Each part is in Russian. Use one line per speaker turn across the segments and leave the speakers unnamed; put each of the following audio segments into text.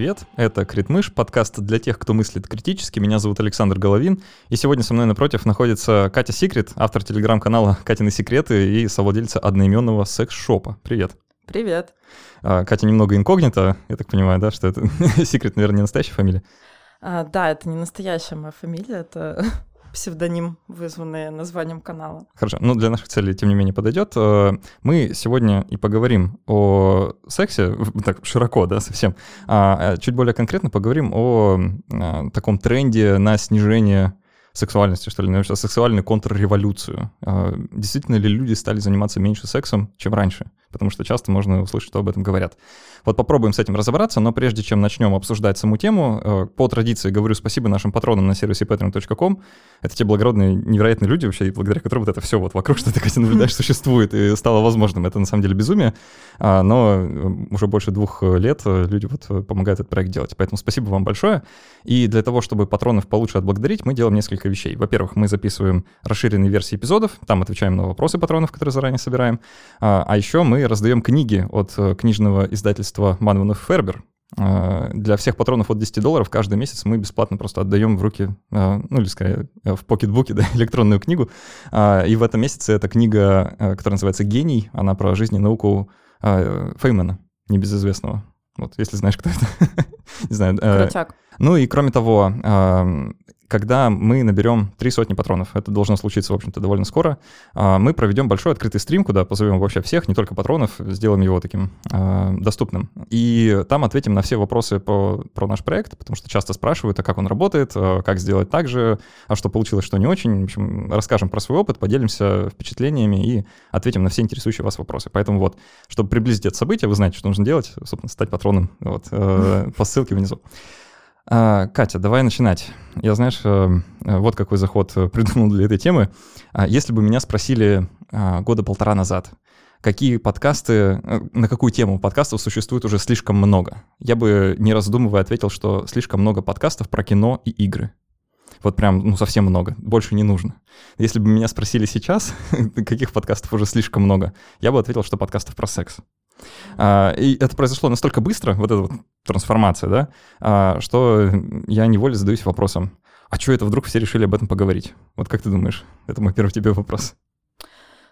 привет! Это Критмыш, подкаст для тех, кто мыслит критически. Меня зовут Александр Головин, и сегодня со мной напротив находится Катя Секрет, автор телеграм-канала «Катины секреты» и совладельца одноименного секс-шопа. Привет!
Привет!
А, Катя немного инкогнито, я так понимаю, да, что это Секрет, наверное, не настоящая фамилия?
А, да, это не настоящая моя фамилия, это псевдоним, вызванный названием канала.
Хорошо, ну для наших целей, тем не менее, подойдет. Э, мы сегодня и поговорим о сексе, так широко, да, совсем, а чуть более конкретно поговорим о э, таком тренде на снижение сексуальности, что ли, наверное, сексуальную контрреволюцию. Э, действительно ли люди стали заниматься меньше сексом, чем раньше? Потому что часто можно услышать, что об этом говорят. Вот попробуем с этим разобраться, но прежде чем начнем обсуждать саму тему, э, по традиции говорю спасибо нашим патронам на сервисе patreon.com. Это те благородные, невероятные люди вообще, и благодаря которым вот это все вот вокруг, что ты, Катя, наблюдаешь, существует и стало возможным. Это на самом деле безумие, а, но э, уже больше двух лет люди вот помогают этот проект делать. Поэтому спасибо вам большое. И для того, чтобы патронов получше отблагодарить, мы делаем несколько вещей. Во-первых, мы записываем расширенные версии эпизодов, там отвечаем на вопросы патронов, которые заранее собираем. А, а еще мы раздаем книги от э, книжного издательства Манванов Фербер. А, для всех патронов от 10 долларов каждый месяц мы бесплатно просто отдаем в руки, а, ну или скорее в покетбуке, да, электронную книгу. И в этом месяце эта книга, которая называется «Гений», она про жизнь и науку Феймана, небезызвестного. Вот, если знаешь, кто это.
Не знаю. Крутяк.
Ну и кроме того, когда мы наберем три сотни патронов, это должно случиться, в общем-то, довольно скоро, а, мы проведем большой открытый стрим, куда позовем вообще всех, не только патронов, сделаем его таким э, доступным. И там ответим на все вопросы по, про наш проект, потому что часто спрашивают, а как он работает, а как сделать так же, а что получилось, что не очень. В общем, расскажем про свой опыт, поделимся впечатлениями и ответим на все интересующие вас вопросы. Поэтому вот, чтобы приблизить это событие, вы знаете, что нужно делать, собственно, стать патроном вот, э, по ссылке внизу. А, Катя, давай начинать. Я, знаешь, э, вот какой заход э, придумал для этой темы. А, если бы меня спросили а, года полтора назад, какие подкасты, э, на какую тему подкастов существует уже слишком много, я бы, не раздумывая, ответил, что слишком много подкастов про кино и игры. Вот прям, ну, совсем много. Больше не нужно. Если бы меня спросили сейчас, каких подкастов уже слишком много, я бы ответил, что подкастов про секс. И это произошло настолько быстро, вот эта вот трансформация, да, а, что я невольно задаюсь вопросом, а что это вдруг все решили об этом поговорить? Вот как ты думаешь? Это мой первый тебе вопрос.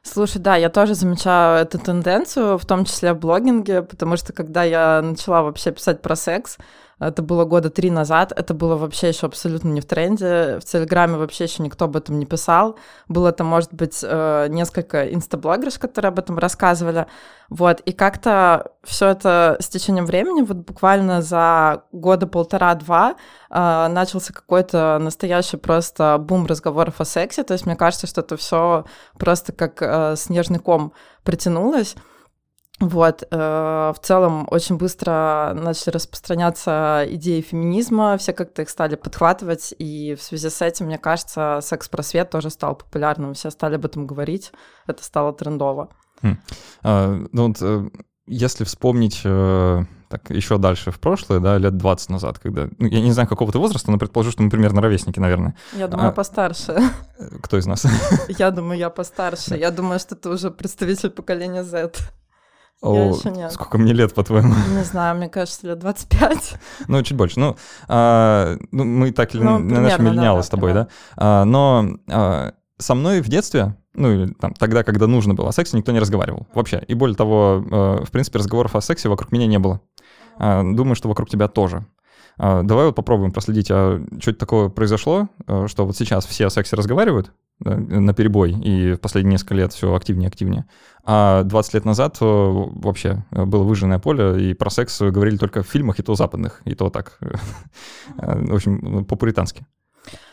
Слушай, да, я тоже замечаю эту тенденцию, в том числе в блогинге, потому что когда я начала вообще писать про секс, это было года три назад, это было вообще еще абсолютно не в тренде. В Телеграме вообще еще никто об этом не писал. Было там, может быть, э, несколько инстаблогеров, которые об этом рассказывали. Вот, и как-то все это с течением времени, вот буквально за года полтора-два э, начался какой-то настоящий просто бум разговоров о сексе. То есть мне кажется, что это все просто как э, снежный ком притянулось. Вот, э, в целом очень быстро начали распространяться идеи феминизма, все как-то их стали подхватывать, и в связи с этим, мне кажется, секс-просвет тоже стал популярным, все стали об этом говорить, это стало трендово.
Хм. А, ну вот, э, если вспомнить э, так еще дальше в прошлое, да, лет 20 назад, когда, ну, я не знаю, какого ты возраста, но предположу, что мы примерно ровесники, наверное.
Я думаю, а, постарше.
Кто из нас?
Я думаю, я постарше. Я думаю, что ты уже представитель поколения Z.
О, еще нет. Сколько мне лет, по-твоему?
Не знаю, мне кажется, лет 25.
Ну, чуть больше. Ну, а, ну мы так или ну, иначе миллениалы да, с тобой, да? да? А, но а, со мной в детстве, ну, или там, тогда, когда нужно было, о сексе никто не разговаривал вообще. И более того, а, в принципе, разговоров о сексе вокруг меня не было. А, думаю, что вокруг тебя тоже. А, давай вот попробуем проследить, а что это такое произошло, а, что вот сейчас все о сексе разговаривают, на перебой, и в последние несколько лет все активнее и активнее. А 20 лет назад э, вообще было выжженное поле, и про секс говорили только в фильмах, и то западных, и то так, э, в общем, по-пуритански.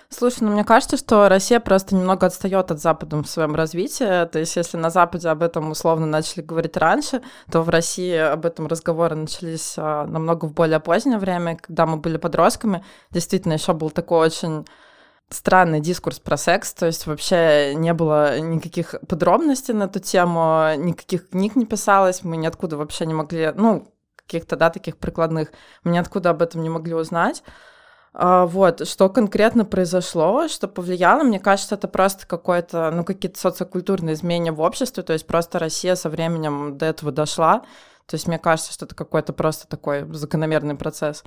Слушай, ну мне кажется, что Россия просто немного отстает от Запада в своем развитии. То есть, если на Западе об этом условно начали говорить раньше, то в России об этом разговоры начались намного в более позднее время, когда мы были подростками. Действительно, еще был такой очень странный дискурс про секс, то есть вообще не было никаких подробностей на эту тему, никаких книг не писалось, мы ниоткуда вообще не могли, ну, каких-то, да, таких прикладных, мы ниоткуда об этом не могли узнать. А, вот, что конкретно произошло, что повлияло, мне кажется, это просто какое-то, ну, какие-то социокультурные изменения в обществе, то есть просто Россия со временем до этого дошла, То есть мне кажется, что это какой-то просто такой закономерный процесс.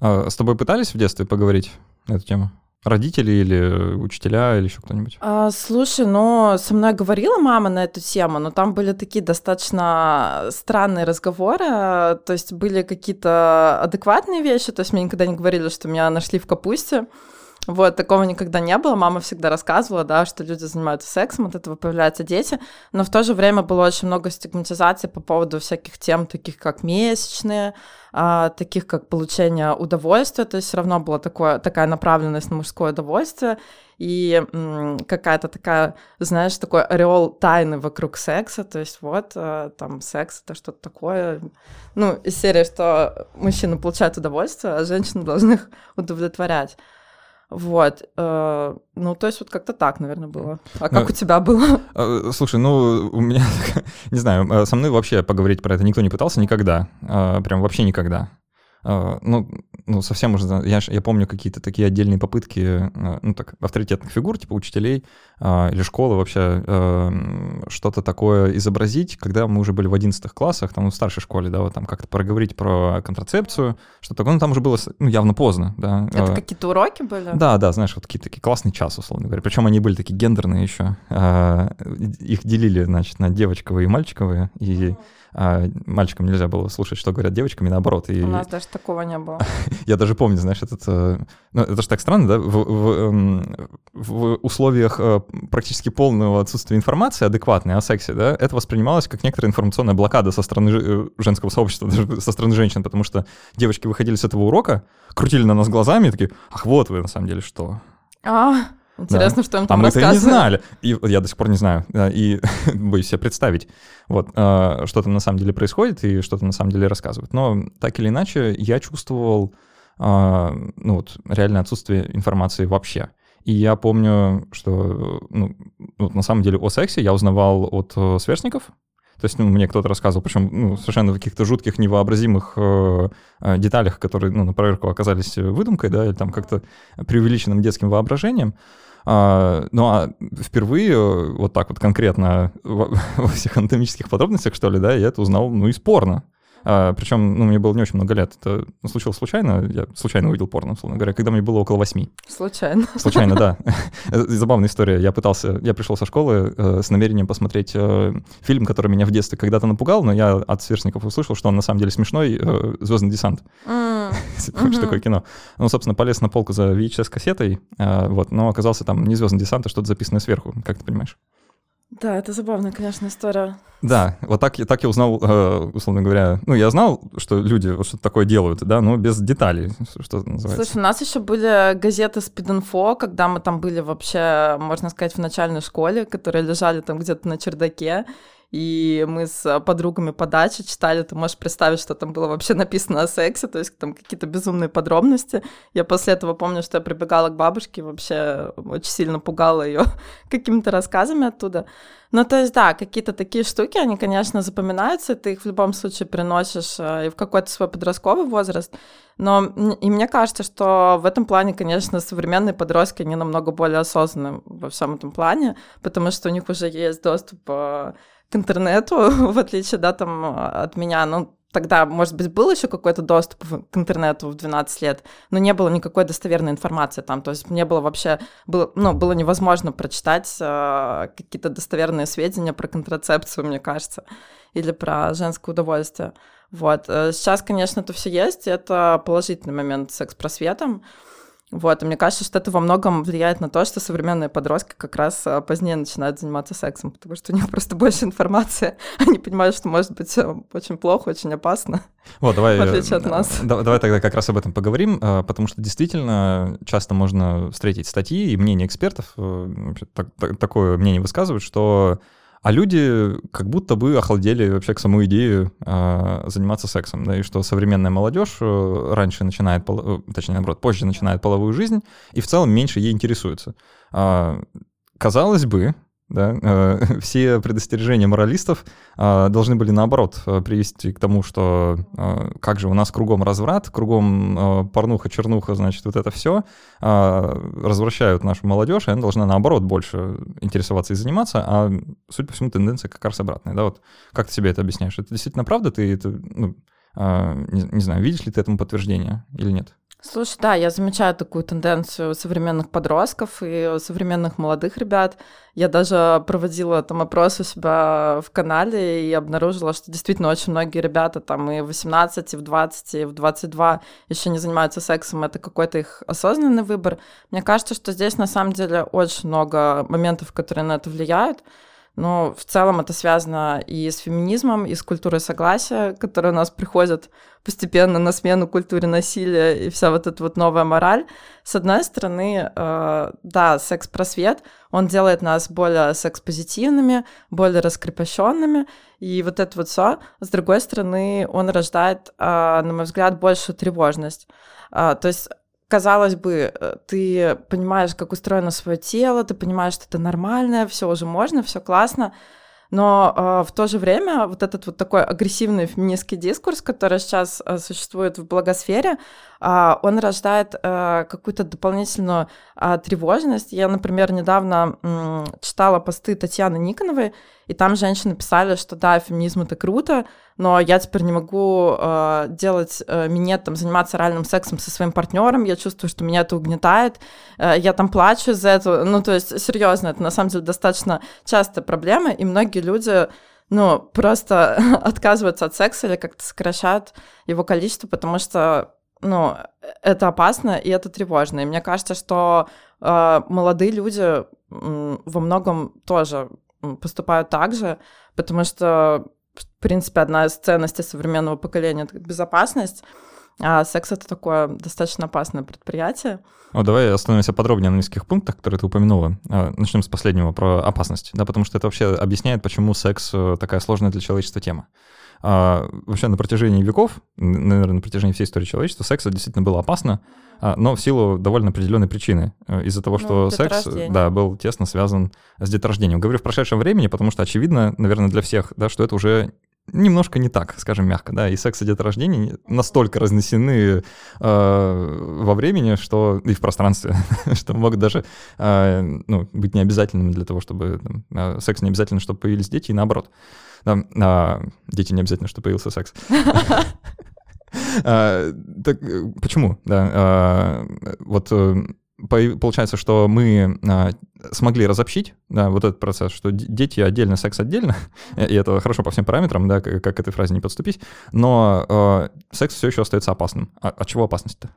А, с тобой пытались в детстве поговорить на эту тему? Родители или учителя или еще кто-нибудь?
А, слушай, ну, со мной говорила мама на эту тему, но там были такие достаточно странные разговоры, то есть были какие-то адекватные вещи, то есть мне никогда не говорили, что меня нашли в капусте, вот, такого никогда не было. Мама всегда рассказывала, да, что люди занимаются сексом, от этого появляются дети. Но в то же время было очень много стигматизации по поводу всяких тем, таких как месячные, а, таких как получение удовольствия. То есть все равно была такое, такая направленность на мужское удовольствие. И м, какая-то такая, знаешь, такой ореол тайны вокруг секса. То есть вот, а, там, секс — это что-то такое. Ну, из серии, что мужчины получают удовольствие, а женщины должны их удовлетворять. Вот. Э, ну, то есть вот как-то так, наверное, было. А как ну, у тебя было?
Э, слушай, ну, у меня, не знаю, э, со мной вообще поговорить про это никто не пытался никогда. Прям вообще никогда. Ну, ну, совсем уже, я, я помню какие-то такие отдельные попытки, э, ну, так, авторитетных фигур, типа учителей э, или школы вообще, э, что-то такое изобразить, когда мы уже были в 11 классах, там, ну, в старшей школе, да, вот там как-то проговорить про контрацепцию, что такое, ну, там уже было, ну, явно поздно, да.
Это какие-то уроки были?
Да, да, знаешь, вот какие-то такие классный час, условно говоря, причем они были такие гендерные еще, э, их делили, значит, на девочковые и мальчиковые, и... Mm-hmm а мальчикам нельзя было слушать, что говорят девочкам, и наоборот. И...
У нас даже такого не было.
Я даже помню, знаешь, этот... Э, ну, это же так странно, да? В, в, эм, в условиях э, практически полного отсутствия информации адекватной о сексе, да, это воспринималось как некоторая информационная блокада со стороны э, женского сообщества, даже со стороны женщин, потому что девочки выходили с этого урока, крутили на нас глазами и такие, ах, вот вы на самом деле что.
А, Интересно, да. что им там
А мы это не знали. И я до сих пор не знаю. И боюсь себе представить, вот, а, что там на самом деле происходит и что там на самом деле рассказывают. Но так или иначе, я чувствовал а, ну, вот, реальное отсутствие информации вообще. И я помню, что ну, вот на самом деле о сексе я узнавал от э, сверстников, то есть, ну, мне кто-то рассказывал, причем ну, совершенно в каких-то жутких, невообразимых э, э, деталях, которые, ну, на проверку оказались выдумкой, да, или там как-то преувеличенным детским воображением. А, ну а впервые э, вот так вот конкретно во всех анатомических подробностях, что ли, да, я это узнал, ну, из порно. А, причем, ну, мне было не очень много лет. Это случилось случайно. Я случайно увидел порно, условно говоря, когда мне было около восьми.
Случайно.
Случайно, да. Забавная история. Я пытался, я пришел со школы э, с намерением посмотреть э, фильм, который меня в детстве когда-то напугал, но я от сверстников услышал, что он на самом деле смешной, э, «Звездный десант». Что такое кино. Ну, собственно, полез на полку за VHS-кассетой, э, вот, но оказался там не «Звездный десант», а что-то записанное сверху, как ты понимаешь.
Да, это забавная, конечно, история.
Да, вот так, так я узнал, э, условно говоря, ну, я знал, что люди вот что-то такое делают, да, но без деталей, что называется.
Слушай, у нас еще были газеты Speed когда мы там были вообще, можно сказать, в начальной школе, которые лежали там где-то на чердаке, и мы с подругами по даче читали, ты можешь представить, что там было вообще написано о сексе, то есть там какие-то безумные подробности. Я после этого помню, что я прибегала к бабушке, вообще очень сильно пугала ее какими-то рассказами оттуда. Ну, то есть, да, какие-то такие штуки, они, конечно, запоминаются, ты их в любом случае приносишь э, и в какой-то свой подростковый возраст, но и мне кажется, что в этом плане, конечно, современные подростки, они намного более осознанны во всем этом плане, потому что у них уже есть доступ э, к интернету, в отличие, да, там, от меня, ну, тогда, может быть, был еще какой-то доступ к интернету в 12 лет, но не было никакой достоверной информации там, то есть не было вообще, было, ну, было невозможно прочитать э, какие-то достоверные сведения про контрацепцию, мне кажется, или про женское удовольствие. Вот. Э, сейчас, конечно, это все есть, это положительный момент с секс-просветом, вот, и мне кажется, что это во многом влияет на то, что современные подростки как раз а, позднее начинают заниматься сексом, потому что у них просто больше информации. Они понимают, что может быть э, очень плохо, очень опасно.
Вот, давай,
в отличие от нас.
Давай тогда как раз об этом поговорим, а, потому что действительно часто можно встретить статьи и мнения экспертов, э, такое мнение высказывают, что а люди как будто бы охладели вообще к самой идее э, заниматься сексом, да, и что современная молодежь э, раньше начинает, пол... Э, точнее, наоборот, позже начинает половую жизнь, и в целом меньше ей интересуется. Э, казалось бы, да, э, все предостережения моралистов э, должны были, наоборот, э, привести к тому, что э, как же у нас кругом разврат, кругом э, порнуха, чернуха, значит, вот это все э, развращают нашу молодежь, и она должна, наоборот, больше интересоваться и заниматься, а, судя по всему, тенденция как раз обратная, да, вот как ты себе это объясняешь? Это действительно правда? Ты это, ну, не, не знаю, видишь ли ты этому подтверждение или нет?
Слушай, да, я замечаю такую тенденцию современных подростков и современных молодых ребят. Я даже проводила там опрос у себя в канале и обнаружила, что действительно очень многие ребята там и в 18, и в 20, и в 22 еще не занимаются сексом. Это какой-то их осознанный выбор. Мне кажется, что здесь на самом деле очень много моментов, которые на это влияют. Но в целом это связано и с феминизмом, и с культурой согласия, которая у нас приходит постепенно на смену культуре насилия и вся вот эта вот новая мораль. С одной стороны, э, да, секс-просвет, он делает нас более секс-позитивными, более раскрепощенными, и вот это вот все. С другой стороны, он рождает, э, на мой взгляд, большую тревожность. Э, то есть казалось бы, э, ты понимаешь, как устроено свое тело, ты понимаешь, что это нормально, все уже можно, все классно, но э, в то же время вот этот вот такой агрессивный феминистский дискурс, который сейчас э, существует в благосфере, э, он рождает э, какую-то дополнительную э, тревожность. Я, например, недавно э, читала посты Татьяны Никоновой, и там женщины писали, что да, феминизм это круто, но я теперь не могу э, делать э, минет, там, заниматься реальным сексом со своим партнером, я чувствую, что меня это угнетает, э, я там плачу из-за этого. Ну, то есть, серьезно, это на самом деле достаточно частая проблема, и многие люди ну, просто отказываются от секса или как-то сокращают его количество, потому что, ну, это опасно и это тревожно. И мне кажется, что э, молодые люди э, во многом тоже поступают так же, потому что, в принципе, одна из ценностей современного поколения — это безопасность, а секс — это такое достаточно опасное предприятие.
О, давай остановимся подробнее на нескольких пунктах, которые ты упомянула. А, Начнем с последнего, про опасность, да, потому что это вообще объясняет, почему секс э, такая сложная для человечества тема. А, вообще на протяжении веков, наверное, на протяжении всей истории человечества, секс действительно было опасно, а, но в силу довольно определенной причины. Э, из-за того, ну, что секс да, был тесно связан с деторождением. Говорю в прошедшем времени, потому что очевидно, наверное, для всех, да, что это уже немножко не так, скажем мягко, да, и секс и деторождение настолько разнесены э, во времени, что и в пространстве, что могут даже э, ну, быть необязательными для того, чтобы э, секс не обязательно, чтобы появились дети, и наоборот. Да, а, дети не обязательно, чтобы появился секс. А, так почему? Да, а, вот э, получается, что мы а, смогли разобщить да, вот этот процесс, что дети отдельно, секс отдельно, и это хорошо по всем параметрам, да, как, к этой фразе не подступить, но секс все еще остается опасным. А от чего опасность-то?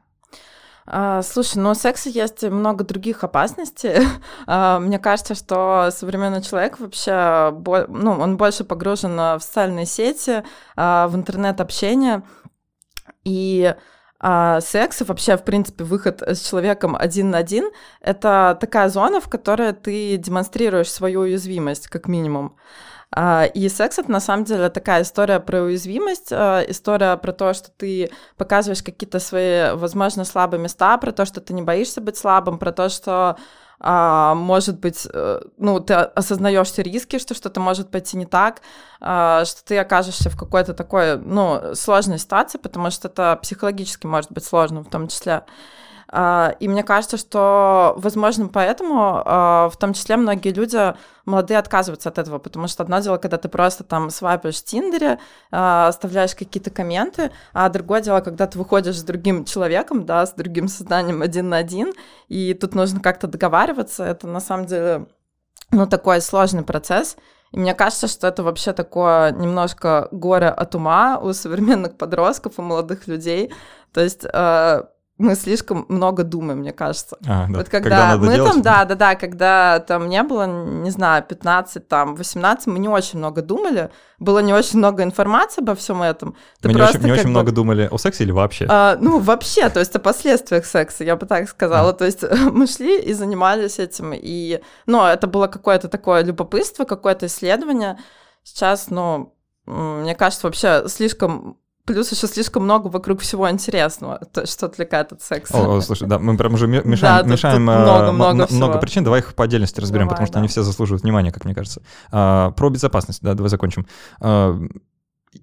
А, слушай, ну у секса есть много других опасностей. а, мне кажется, что современный человек вообще, ну, он больше погружен в социальные сети, а, в интернет-общение. И а секс и вообще, в принципе, выход с человеком один на один — это такая зона, в которой ты демонстрируешь свою уязвимость, как минимум. А, и секс — это на самом деле такая история про уязвимость, а, история про то, что ты показываешь какие-то свои, возможно, слабые места, про то, что ты не боишься быть слабым, про то, что а, может быть, э, ну, ты осознаешь все риски, что что-то может пойти не так, а, что ты окажешься в какой-то такой, ну, сложной ситуации, потому что это психологически может быть сложно в том числе. А, и мне кажется, что, возможно, поэтому а, в том числе многие люди молодые отказываются от этого, потому что одно дело, когда ты просто там свайпаешь в Тиндере, а, оставляешь какие-то комменты, а другое дело, когда ты выходишь с другим человеком, да, с другим созданием один на один, и тут нужно как-то договариваться, это на самом деле, ну, такой сложный процесс, и мне кажется, что это вообще такое немножко горе от ума у современных подростков и молодых людей. То есть мы слишком много думаем, мне кажется. А, да. Вот когда, когда мы делать? там, да, да, да, когда там не было, не знаю, 15, там, 18, мы не очень много думали, было не очень много информации обо всем этом.
Ты мы не очень, не очень бы... много думали о сексе или вообще?
А, ну, вообще, то есть о последствиях секса, я бы так сказала. А. То есть мы шли и занимались этим, и, ну, это было какое-то такое любопытство, какое-то исследование. Сейчас, ну, мне кажется, вообще слишком плюс еще слишком много вокруг всего интересного, то, что отвлекает от секса.
О, о, слушай, да, мы прям уже мешаем, да, мешаем тут, тут много, э, много, много причин, давай их по отдельности разберем, Давай, потому что да. они все заслуживают внимания, как мне кажется. А, про безопасность, да, давай закончим. А,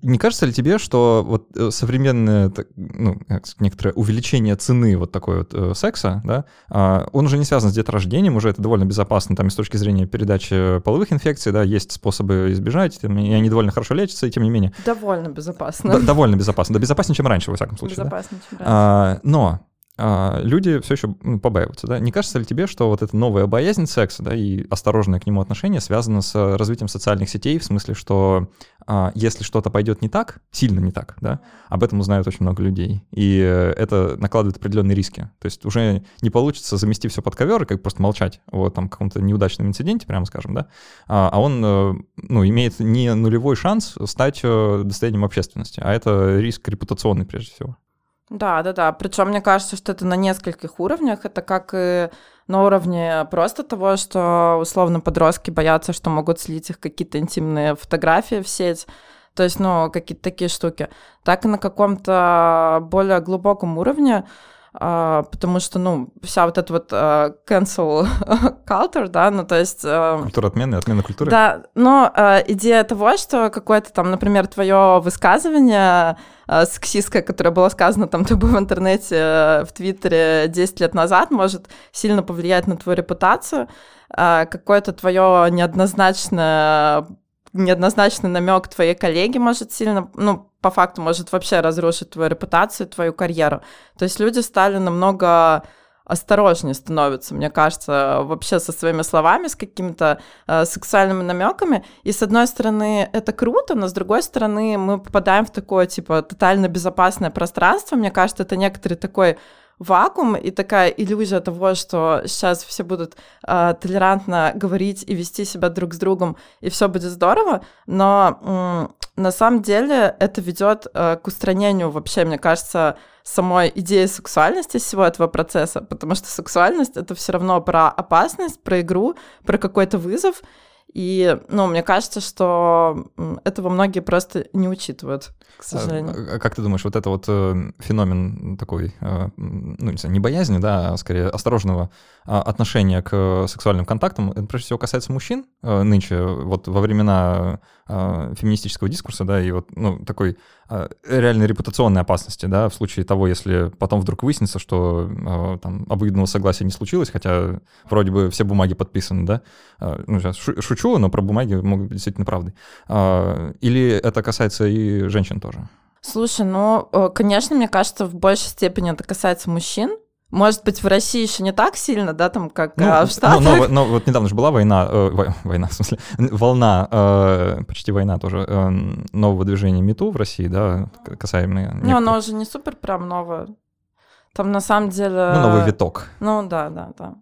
не кажется ли тебе, что вот э, современное, ну, некоторое увеличение цены вот такой вот э, секса, да, э, он уже не связан с деторождением, уже это довольно безопасно, там, и с точки зрения передачи половых инфекций, да, есть способы избежать, там, и они довольно хорошо лечатся, и тем не менее.
Довольно безопасно.
Да, довольно безопасно, да, безопаснее, чем раньше, во всяком случае.
Безопаснее,
да? чем раньше. А, но а, люди все еще побаиваются, да? Не кажется ли тебе, что вот эта новая боязнь секса, да, и осторожное к нему отношение связано с развитием социальных сетей, в смысле, что а, если что-то пойдет не так, сильно не так, да, об этом узнают очень много людей, и это накладывает определенные риски. То есть уже не получится замести все под ковер и как просто молчать о там каком-то неудачном инциденте, прямо скажем, да, а, а он, э, ну, имеет не нулевой шанс стать э, достоянием общественности, а это риск репутационный прежде всего.
Да, да, да. Причем мне кажется, что это на нескольких уровнях. Это как и на уровне просто того, что условно подростки боятся, что могут слить их какие-то интимные фотографии в сеть. То есть, ну, какие-то такие штуки. Так и на каком-то более глубоком уровне потому что, ну, вся вот эта вот uh, cancel culture, да, ну, то есть... Uh,
Культура отмены, отмена культуры?
Да, но идея того, что какое-то там, например, твое высказывание сексистское, которое было сказано там тобой в интернете, в Твиттере 10 лет назад, может сильно повлиять на твою репутацию, какое-то твое неоднозначное неоднозначный намек твоей коллеги может сильно, ну, по факту может вообще разрушить твою репутацию, твою карьеру. То есть люди стали намного осторожнее становятся, мне кажется, вообще со своими словами, с какими-то э, сексуальными намеками. И с одной стороны это круто, но с другой стороны мы попадаем в такое типа тотально безопасное пространство. Мне кажется, это некоторый такой вакуум и такая иллюзия того, что сейчас все будут э, толерантно говорить и вести себя друг с другом, и все будет здорово, но э, на самом деле это ведет э, к устранению вообще, мне кажется, самой идеи сексуальности всего этого процесса, потому что сексуальность это все равно про опасность, про игру, про какой-то вызов, и, ну, мне кажется, что этого многие просто не учитывают, к а, сожалению.
А, как ты думаешь, вот это вот э, феномен такой, э, ну, не знаю, не боязни, да, а скорее осторожного а, отношения к сексуальным контактам, это прежде всего касается мужчин э, нынче, вот во времена феминистического дискурса, да, и вот, ну, такой реальной репутационной опасности, да, в случае того, если потом вдруг выяснится, что там обоюдного согласия не случилось, хотя вроде бы все бумаги подписаны, да, ну, сейчас шучу, но про бумаги могут быть действительно правдой. Или это касается и женщин тоже?
Слушай, ну, конечно, мне кажется, в большей степени это касается мужчин, может быть, в России еще не так сильно, да, там, как ну, а, в Штатах.
Ну, но, но вот недавно же была война, э, война, в смысле, волна, э, почти война тоже, э, нового движения МИТУ в России, да, касаемо...
Ну, оно уже не супер прям новое. Там на самом деле...
Ну, новый виток.
Ну, да, да, да.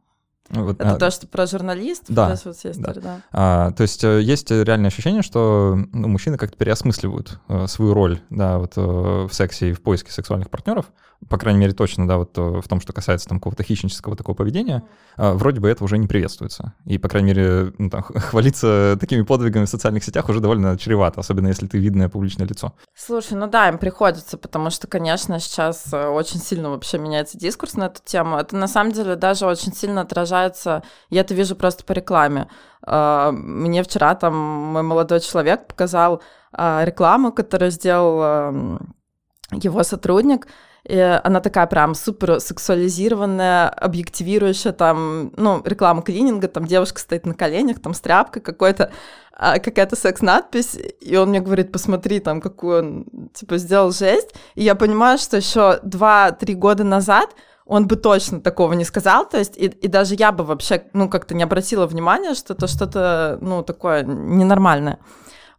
Вот, это а, то, что про журналистов,
да, вот история, да. да. А, то есть э, есть реальное ощущение, что ну, мужчины как-то переосмысливают э, свою роль, да, вот э, в сексе и в поиске сексуальных партнеров, по крайней мере, точно, да, вот э, в том, что касается там какого-то хищнического такого поведения, mm. вроде бы это уже не приветствуется. И, по крайней мере, ну, там, хвалиться такими подвигами в социальных сетях уже довольно чревато, особенно если ты видное публичное лицо.
Слушай, ну да, им приходится, потому что, конечно, сейчас э, очень сильно вообще меняется дискурс на эту тему. Это на самом деле даже очень сильно отражается, я это вижу просто по рекламе. А, мне вчера там мой молодой человек показал а, рекламу, которую сделал эм, его сотрудник, и она такая прям супер сексуализированная, объективирующая, там, ну, реклама клининга, там девушка стоит на коленях, там с тряпкой какой-то, а, какая-то секс-надпись, и он мне говорит, посмотри, там, какую он, типа, сделал жесть, и я понимаю, что еще 2-3 года назад он бы точно такого не сказал, то есть, и, и даже я бы вообще, ну, как-то не обратила внимания, что это что-то, ну, такое ненормальное.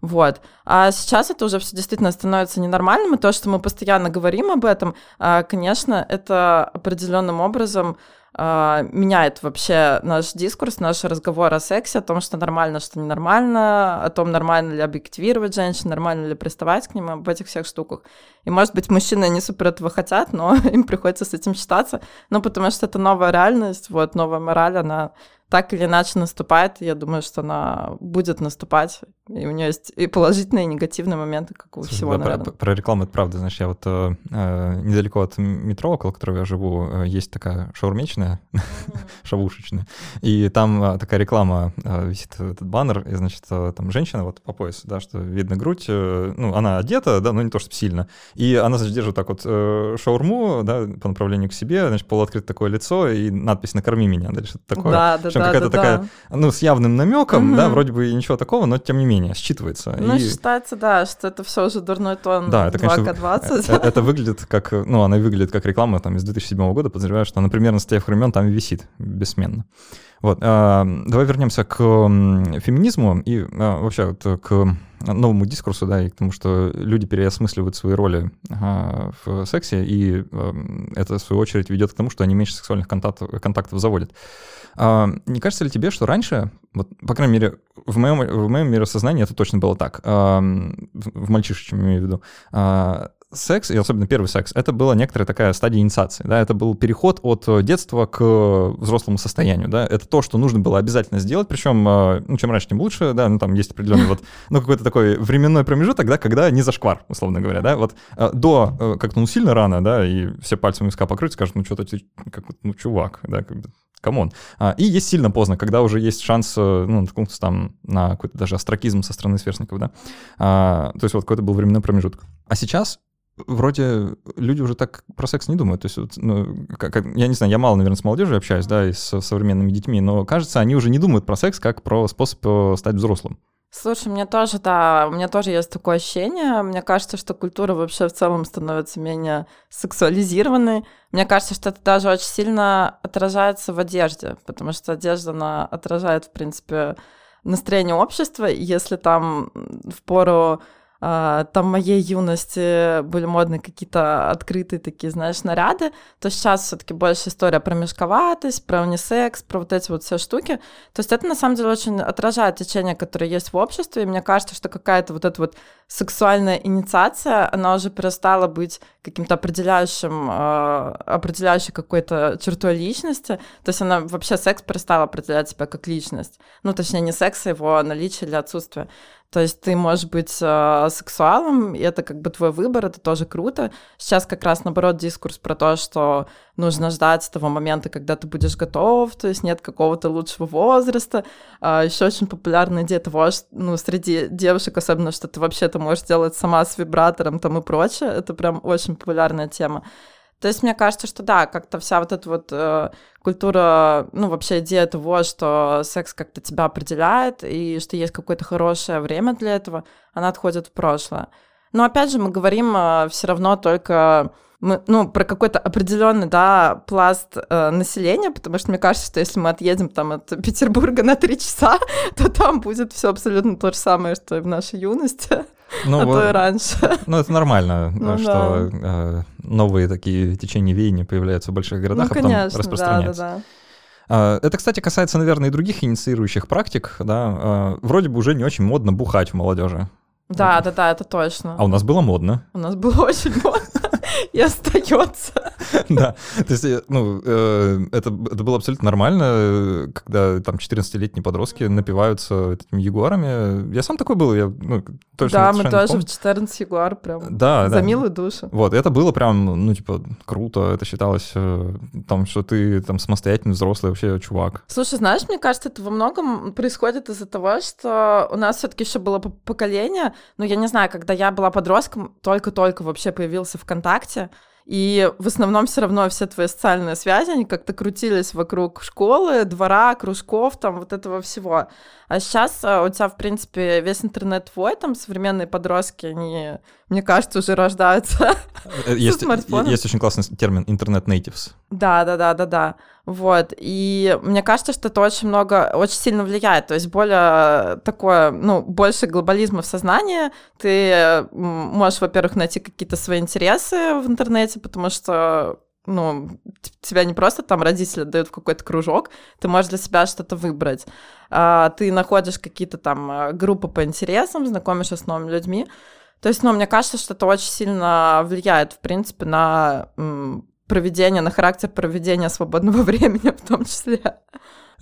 Вот. А сейчас это уже все действительно становится ненормальным, и то, что мы постоянно говорим об этом, а, конечно, это определенным образом а, меняет вообще наш дискурс, наш разговор о сексе, о том, что нормально, что ненормально, о том, нормально ли объективировать женщин, нормально ли приставать к ним, об этих всех штуках. И, может быть, мужчины не супер этого хотят, но им приходится с этим считаться, ну, потому что это новая реальность, вот, новая мораль, она так или иначе наступает, я думаю, что она будет наступать, И у нее есть и положительные, и негативные моменты, как у Слушай, всего, да, наверное.
Про, про рекламу это правда. Знаешь, я вот э, э недалеко от метро, около которого я живу, э, есть такая шаурмечная, mm-hmm. шавушечная, и там э, такая реклама, э, висит этот баннер, и, значит, э, там женщина вот по пояс, да, что видно грудь, э, ну, она одета, да, но не то, чтобы сильно, и она, значит, держит так вот э, шаурму, да, по направлению к себе, значит, полуоткрыто такое лицо и надпись «Накорми меня», да, что-то такое.
Да, да, да,
какая-то
да,
такая,
да.
ну, с явным намеком, mm-hmm. да, вроде бы ничего такого, но тем не менее менее считывается.
Ну, и... считается, да, что это все уже дурной тон да, это, 2К20.
Это, это выглядит как, ну, она выглядит как реклама там из 2007 года, подозреваю, что она примерно с тех времен там висит бессменно. Вот, а, давай вернемся к феминизму и а, вообще вот к новому дискурсу, да, и к тому, что люди переосмысливают свои роли а, в сексе, и это, в свою очередь, ведет к тому, что они меньше сексуальных контактов, контактов заводят. Не кажется ли тебе, что раньше, вот, по крайней мере, в моем, в моем миросознании это точно было так, в, мальчишечьем имею в виду, а, секс, и особенно первый секс, это была некоторая такая стадия инициации, да, это был переход от детства к взрослому состоянию, да, это то, что нужно было обязательно сделать, причем, ну, чем раньше, тем лучше, да, ну, там есть определенный вот, ну, какой-то такой временной промежуток, да, когда не зашквар, условно говоря, да, вот до, как-то, ну, сильно рано, да, и все пальцем виска покрыть, скажут, ну, что-то ты, как, ну, чувак, да, как бы, come on. А, и есть сильно поздно, когда уже есть шанс, э, ну, наткнуться там на какой-то даже остракизм со стороны сверстников, да. А, то есть вот какой-то был временной промежуток. А сейчас вроде люди уже так про секс не думают. То есть, вот, ну, как, я не знаю, я мало, наверное, с молодежью общаюсь, да, и с современными детьми, но кажется, они уже не думают про секс как про способ э, стать взрослым.
Слушай, мне тоже, да, у меня тоже есть такое ощущение. Мне кажется, что культура вообще в целом становится менее сексуализированной. Мне кажется, что это даже очень сильно отражается в одежде, потому что одежда, она отражает, в принципе, настроение общества. И если там в пору там в моей юности были модные какие-то открытые такие, знаешь, наряды, то сейчас все таки больше история про мешковатость, про унисекс, про вот эти вот все штуки. То есть это на самом деле очень отражает течение, которое есть в обществе, и мне кажется, что какая-то вот эта вот сексуальная инициация, она уже перестала быть каким-то определяющим, а, определяющей какой-то чертой личности, то есть она вообще секс перестала определять себя как личность. Ну, точнее, не секс, а его наличие или отсутствие. То есть ты можешь быть э, сексуалом, и это как бы твой выбор, это тоже круто. Сейчас как раз наоборот дискурс про то, что нужно ждать того момента, когда ты будешь готов, то есть нет какого-то лучшего возраста. А еще очень популярная идея того, что, ну, среди девушек особенно, что ты вообще-то можешь делать сама с вибратором там и прочее. Это прям очень популярная тема. То есть мне кажется, что да, как-то вся вот эта вот э, культура, ну вообще идея того, что секс как-то тебя определяет и что есть какое-то хорошее время для этого, она отходит в прошлое. Но опять же мы говорим э, все равно только мы, ну, про какой-то определенный, да, пласт э, населения, потому что мне кажется, что если мы отъедем там от Петербурга на три часа, то там будет все абсолютно то же самое, что и в нашей юности ну, а вот, то и раньше.
Ну, это нормально, ну, что да. э, новые такие течения веяния появляются в больших городах, ну, конечно, а потом распространяются. Да, да, да. Это, кстати, касается, наверное, и других инициирующих практик. Да? А, вроде бы уже не очень модно бухать в молодежи.
Да, да, да, это точно.
А у нас было модно.
У нас было очень модно и остается.
Да, то есть, э, ну, э, это, это было абсолютно нормально, когда там 14-летние подростки напиваются этими ягуарами. Я сам такой был, я ну,
точно Да, мы тоже в 14 ягуар прям да, за да. милую душу.
Вот, это было прям, ну, типа, круто, это считалось э, там, что ты там самостоятельный взрослый вообще чувак.
Слушай, знаешь, мне кажется, это во многом происходит из-за того, что у нас все-таки еще было поколение, ну, я не знаю, когда я была подростком, только-только вообще появился ВКонтакте, и в основном все равно все твои социальные связи, они как-то крутились вокруг школы, двора, кружков, там вот этого всего. А сейчас э, у тебя, в принципе, весь интернет твой, там современные подростки, они, мне кажется, уже рождаются
э, есть, Есть очень классный термин интернет-нейтивс.
Да, да, да, да, да. Вот. И мне кажется, что это очень много, очень сильно влияет. То есть более такое, ну, больше глобализма в сознании. Ты можешь, во-первых, найти какие-то свои интересы в интернете, потому что ну, тебя не просто там родители дают в какой-то кружок, ты можешь для себя что-то выбрать. А, ты находишь какие-то там а, группы по интересам, знакомишься с новыми людьми. То есть, ну, мне кажется, что это очень сильно влияет, в принципе, на проведения, на характер проведения свободного времени в том числе.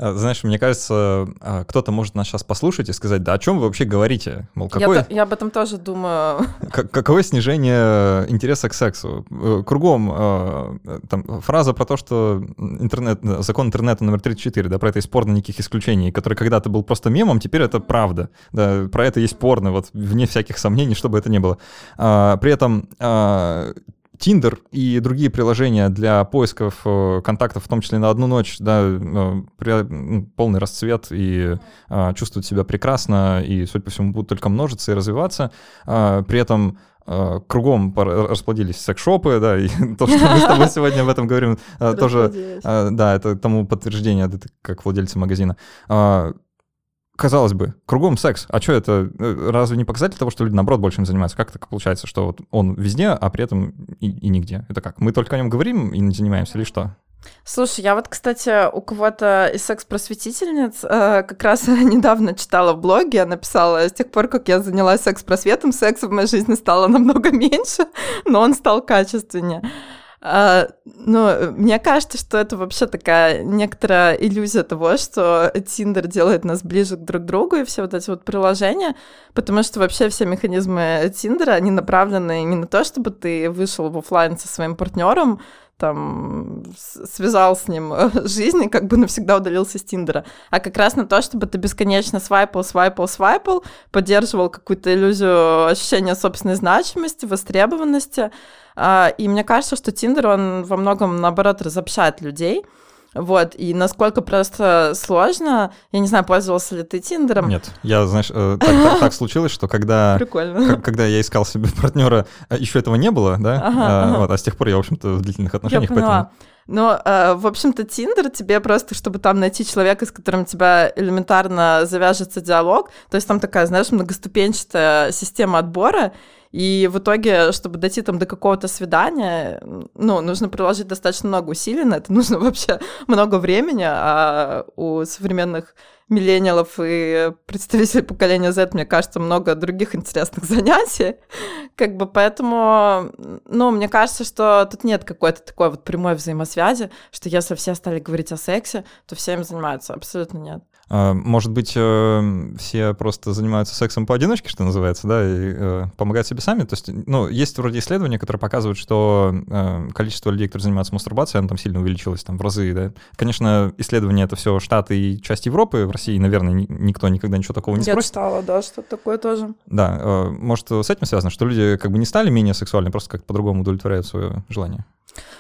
А, знаешь, мне кажется, а, кто-то может нас сейчас послушать и сказать, да о чем вы вообще говорите?
Мол, какое... я, я об этом тоже думаю.
Какое снижение интереса к сексу? Э, кругом а, там, фраза про то, что интернет, закон интернета номер 34, да, про это есть порно, никаких исключений, который когда-то был просто мемом, теперь это правда. Да, про это есть порно, вот вне всяких сомнений, чтобы это не было. При этом Tinder и другие приложения для поисков э, контактов, в том числе на одну ночь, да, э, ну, полный расцвет и а, чувствуют себя прекрасно, и, судя по всему, будут только множиться и развиваться. А, при этом а, кругом расплодились секс-шопы, да, и то, что мы с тобой сегодня об этом говорим, тоже, да, это тому подтверждение, как владельцы магазина казалось бы, кругом секс. А что это? Э, разве не показатель того, что люди, наоборот, больше им занимаются? Как так получается, что вот он везде, а при этом и, и нигде? Это как? Мы только о нем говорим и не занимаемся или что?
Слушай, я вот, кстати, у кого-то из секс-просветительниц э, как раз недавно читала в блоге, написала, с тех пор, как я занялась секс-просветом, секса в моей жизни стало намного меньше, но он стал качественнее. А, ну, мне кажется, что это вообще такая некоторая иллюзия того, что Тиндер делает нас ближе друг к другу и все вот эти вот приложения, потому что вообще все механизмы Тиндера, они направлены не на то, чтобы ты вышел в офлайн со своим партнером, там связал с ним жизнь и как бы навсегда удалился с Тиндера, а как раз на то, чтобы ты бесконечно свайпал, свайпал, свайпал, поддерживал какую-то иллюзию ощущения собственной значимости, востребованности, а, и мне кажется, что Тиндер, он во многом, наоборот, разобщает людей. Вот, и насколько просто сложно, я не знаю, пользовался ли ты Тиндером?
Нет, я, знаешь, э, так, так, так случилось, что когда, когда я искал себе партнера, э, еще этого не было, да, ага, а, ага. Вот, а с тех пор я, в общем-то, в длительных отношениях, я поэтому...
Но, э, в общем-то, Тиндер тебе просто, чтобы там найти человека, с которым тебя элементарно завяжется диалог, то есть там такая, знаешь, многоступенчатая система отбора, и в итоге, чтобы дойти там до какого-то свидания, ну, нужно приложить достаточно много усилий на это, нужно вообще много времени, а у современных миллениалов и представителей поколения Z, мне кажется, много других интересных занятий. Как бы поэтому, ну, мне кажется, что тут нет какой-то такой вот прямой взаимосвязи, что если все стали говорить о сексе, то все им занимаются. Абсолютно нет.
А, может быть, э, все просто занимаются сексом поодиночке, что называется, да, и э, помогают себе сами. То есть, ну, есть вроде исследования, которые показывают, что э, количество людей, которые занимаются мастурбацией, оно там сильно увеличилось, там, в разы, да. Конечно, исследования — это все Штаты и часть Европы. В России, наверное, никто никогда ничего такого не
Я
спросит.
читала, да, что такое тоже.
Да, может, с этим связано, что люди как бы не стали менее сексуальны, просто как-то по-другому удовлетворяют свое желание?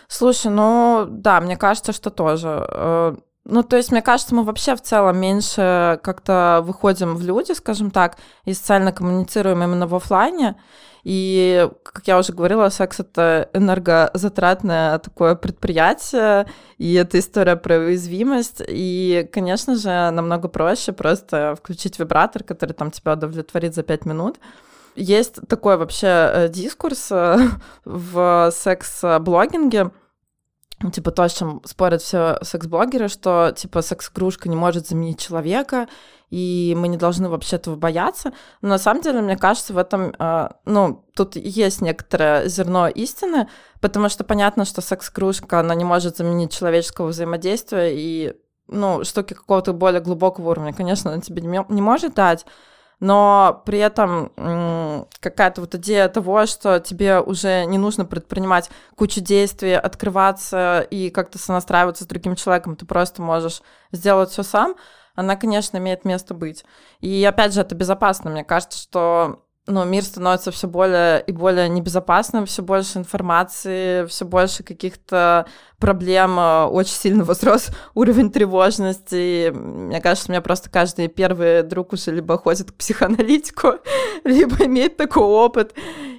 Слушай, ну, да, мне кажется, что тоже ну, то есть, мне кажется, мы вообще в целом меньше как-то выходим в люди, скажем так, и социально коммуницируем именно в офлайне. И, как я уже говорила, секс — это энергозатратное такое предприятие, и это история про уязвимость. И, конечно же, намного проще просто включить вибратор, который там тебя удовлетворит за пять минут. Есть такой вообще э, дискурс э, в секс-блогинге, типа то, о чем спорят все секс-блогеры, что типа секс-игрушка не может заменить человека, и мы не должны вообще этого бояться. Но на самом деле, мне кажется, в этом, э, ну, тут есть некоторое зерно истины, потому что понятно, что секс-игрушка, она не может заменить человеческого взаимодействия, и, ну, штуки какого-то более глубокого уровня, конечно, она тебе не может дать, но при этом какая-то вот идея того, что тебе уже не нужно предпринимать кучу действий, открываться и как-то сонастраиваться с другим человеком, ты просто можешь сделать все сам, она, конечно, имеет место быть. И опять же, это безопасно. Мне кажется, что ну, мир становится все более и более небезопасным, все больше информации, все больше каких-то проблем, э, очень сильно возрос уровень тревожности. И мне кажется, у меня просто каждый первый друг уже либо ходит к психоаналитику, либо имеет такой опыт.